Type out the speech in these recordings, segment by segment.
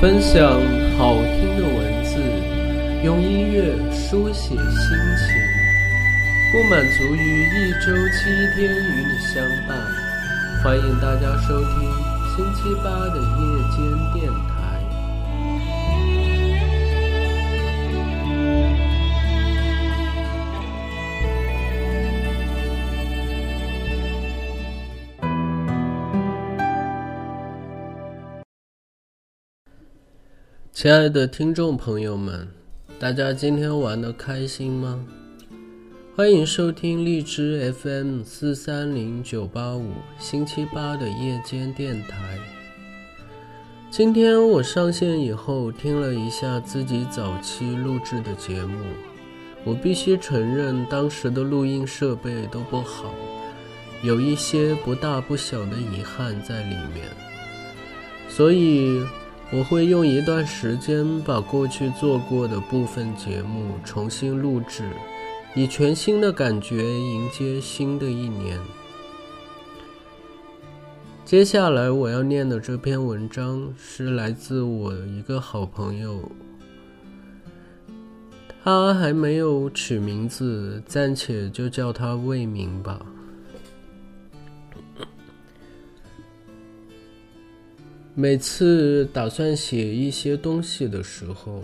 分享好听的文字，用音乐书写心情，不满足于一周七天与你相伴。欢迎大家收听星期八的夜间电台。亲爱的听众朋友们，大家今天玩的开心吗？欢迎收听荔枝 FM 四三零九八五星期八的夜间电台。今天我上线以后听了一下自己早期录制的节目，我必须承认当时的录音设备都不好，有一些不大不小的遗憾在里面，所以。我会用一段时间把过去做过的部分节目重新录制，以全新的感觉迎接新的一年。接下来我要念的这篇文章是来自我一个好朋友，他还没有取名字，暂且就叫他魏明吧。每次打算写一些东西的时候，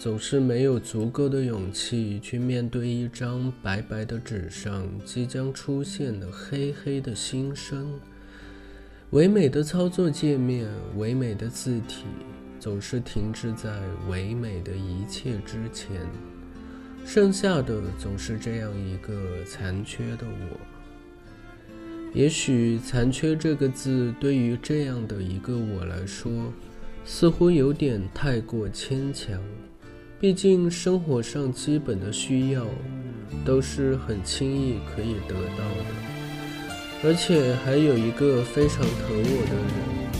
总是没有足够的勇气去面对一张白白的纸上即将出现的黑黑的心声。唯美的操作界面，唯美的字体，总是停滞在唯美的一切之前，剩下的总是这样一个残缺的我。也许“残缺”这个字对于这样的一个我来说，似乎有点太过牵强。毕竟生活上基本的需要都是很轻易可以得到的，而且还有一个非常疼我的人，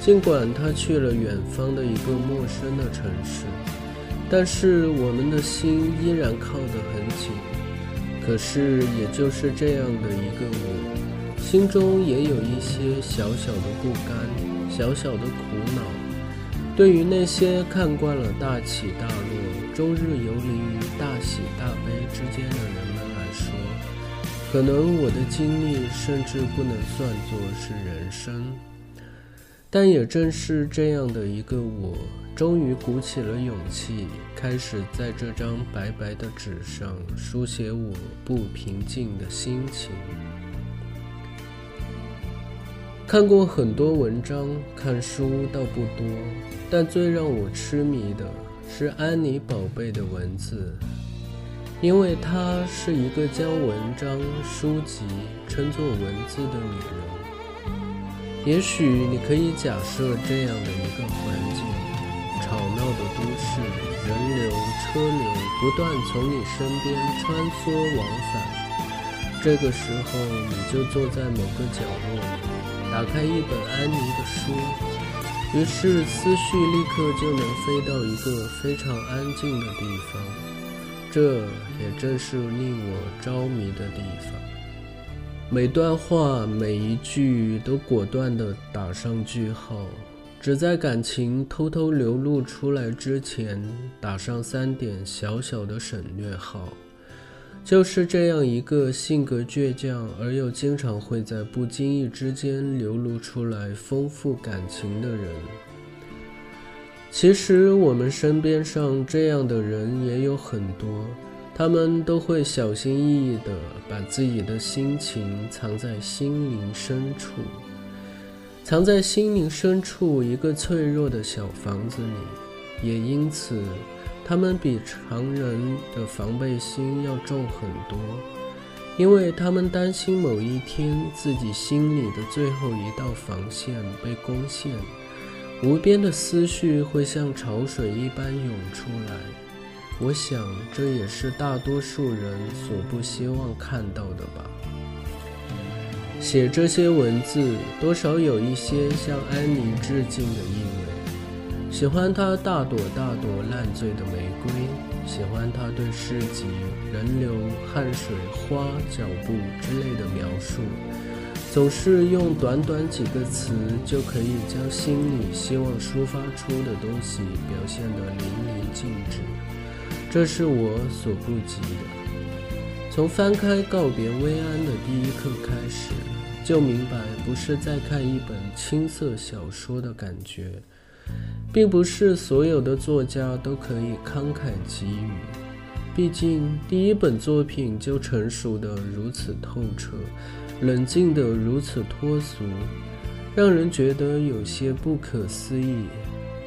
尽管他去了远方的一个陌生的城市，但是我们的心依然靠得很紧。可是，也就是这样的一个我。心中也有一些小小的不甘，小小的苦恼。对于那些看惯了大起大落、终日游离于大喜大悲之间的人们来说，可能我的经历甚至不能算作是人生。但也正是这样的一个我，终于鼓起了勇气，开始在这张白白的纸上书写我不平静的心情。看过很多文章，看书倒不多，但最让我痴迷的是安妮宝贝的文字，因为她是一个将文章、书籍称作文字的女人。也许你可以假设这样的一个环境：吵闹的都市，人流、车流不断从你身边穿梭往返。这个时候，你就坐在某个角落里。打开一本安妮的书，于是思绪立刻就能飞到一个非常安静的地方。这也正是令我着迷的地方。每段话、每一句都果断地打上句号，只在感情偷偷流露出来之前打上三点小小的省略号。就是这样一个性格倔强而又经常会在不经意之间流露出来丰富感情的人。其实我们身边上这样的人也有很多，他们都会小心翼翼地把自己的心情藏在心灵深处，藏在心灵深处一个脆弱的小房子里，也因此。他们比常人的防备心要重很多，因为他们担心某一天自己心里的最后一道防线被攻陷，无边的思绪会像潮水一般涌出来。我想，这也是大多数人所不希望看到的吧。写这些文字，多少有一些向安妮致敬的意味。喜欢他大朵大朵烂醉的玫瑰，喜欢他对市集人流、汗水、花、脚步之类的描述，总是用短短几个词就可以将心里希望抒发出的东西表现得淋漓尽致，这是我所不及的。从翻开告别薇安的第一刻开始，就明白不是在看一本青涩小说的感觉，并不是所有的作家都可以慷慨给予。毕竟第一本作品就成熟的如此透彻。冷静的如此脱俗，让人觉得有些不可思议。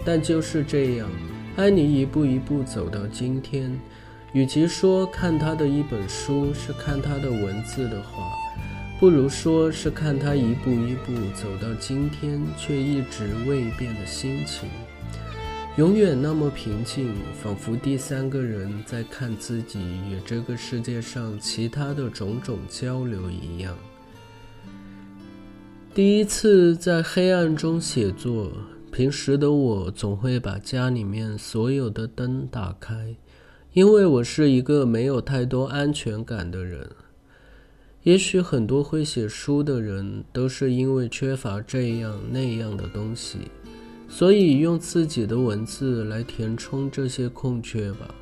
但就是这样，安妮一步一步走到今天。与其说看她的一本书是看她的文字的话，不如说是看他一步一步走到今天却一直未变的心情，永远那么平静，仿佛第三个人在看自己与这个世界上其他的种种交流一样。第一次在黑暗中写作，平时的我总会把家里面所有的灯打开，因为我是一个没有太多安全感的人。也许很多会写书的人都是因为缺乏这样那样的东西，所以用自己的文字来填充这些空缺吧。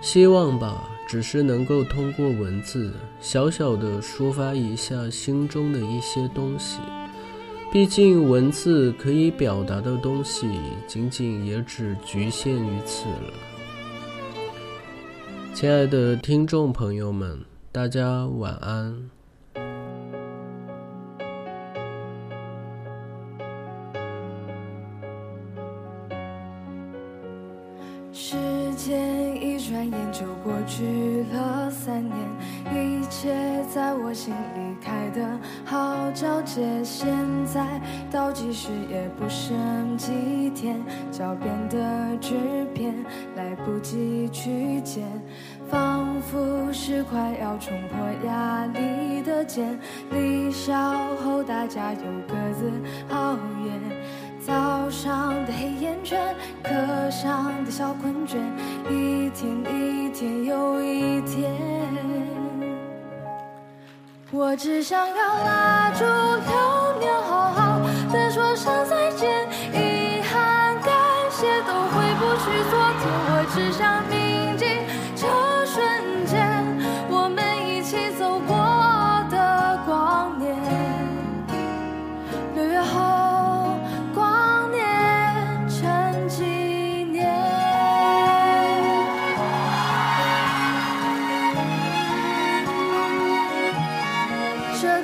希望吧。只是能够通过文字小小的抒发一下心中的一些东西，毕竟文字可以表达的东西仅仅也只局限于此了。亲爱的听众朋友们，大家晚安。时间一转眼就过去了三年，一切在我心里开得好皎洁。现在倒计时也不剩几天，脚边的纸片来不及去捡，仿佛是快要冲破压力的茧。离校后大家又各自熬夜。早上的黑眼圈，课上的小困倦，一天一天又一天，我只想要拉住流年，好好的说声再见。遗憾、感谢都回不去昨天，我只想铭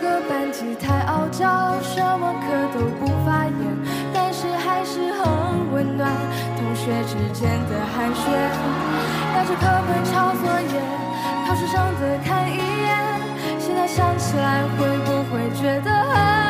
个班级太傲娇，什么课都不发言，但是还是很温暖。同学之间的寒暄，带着课本抄作业，考试上的看一眼。现在想起来，会不会觉得很？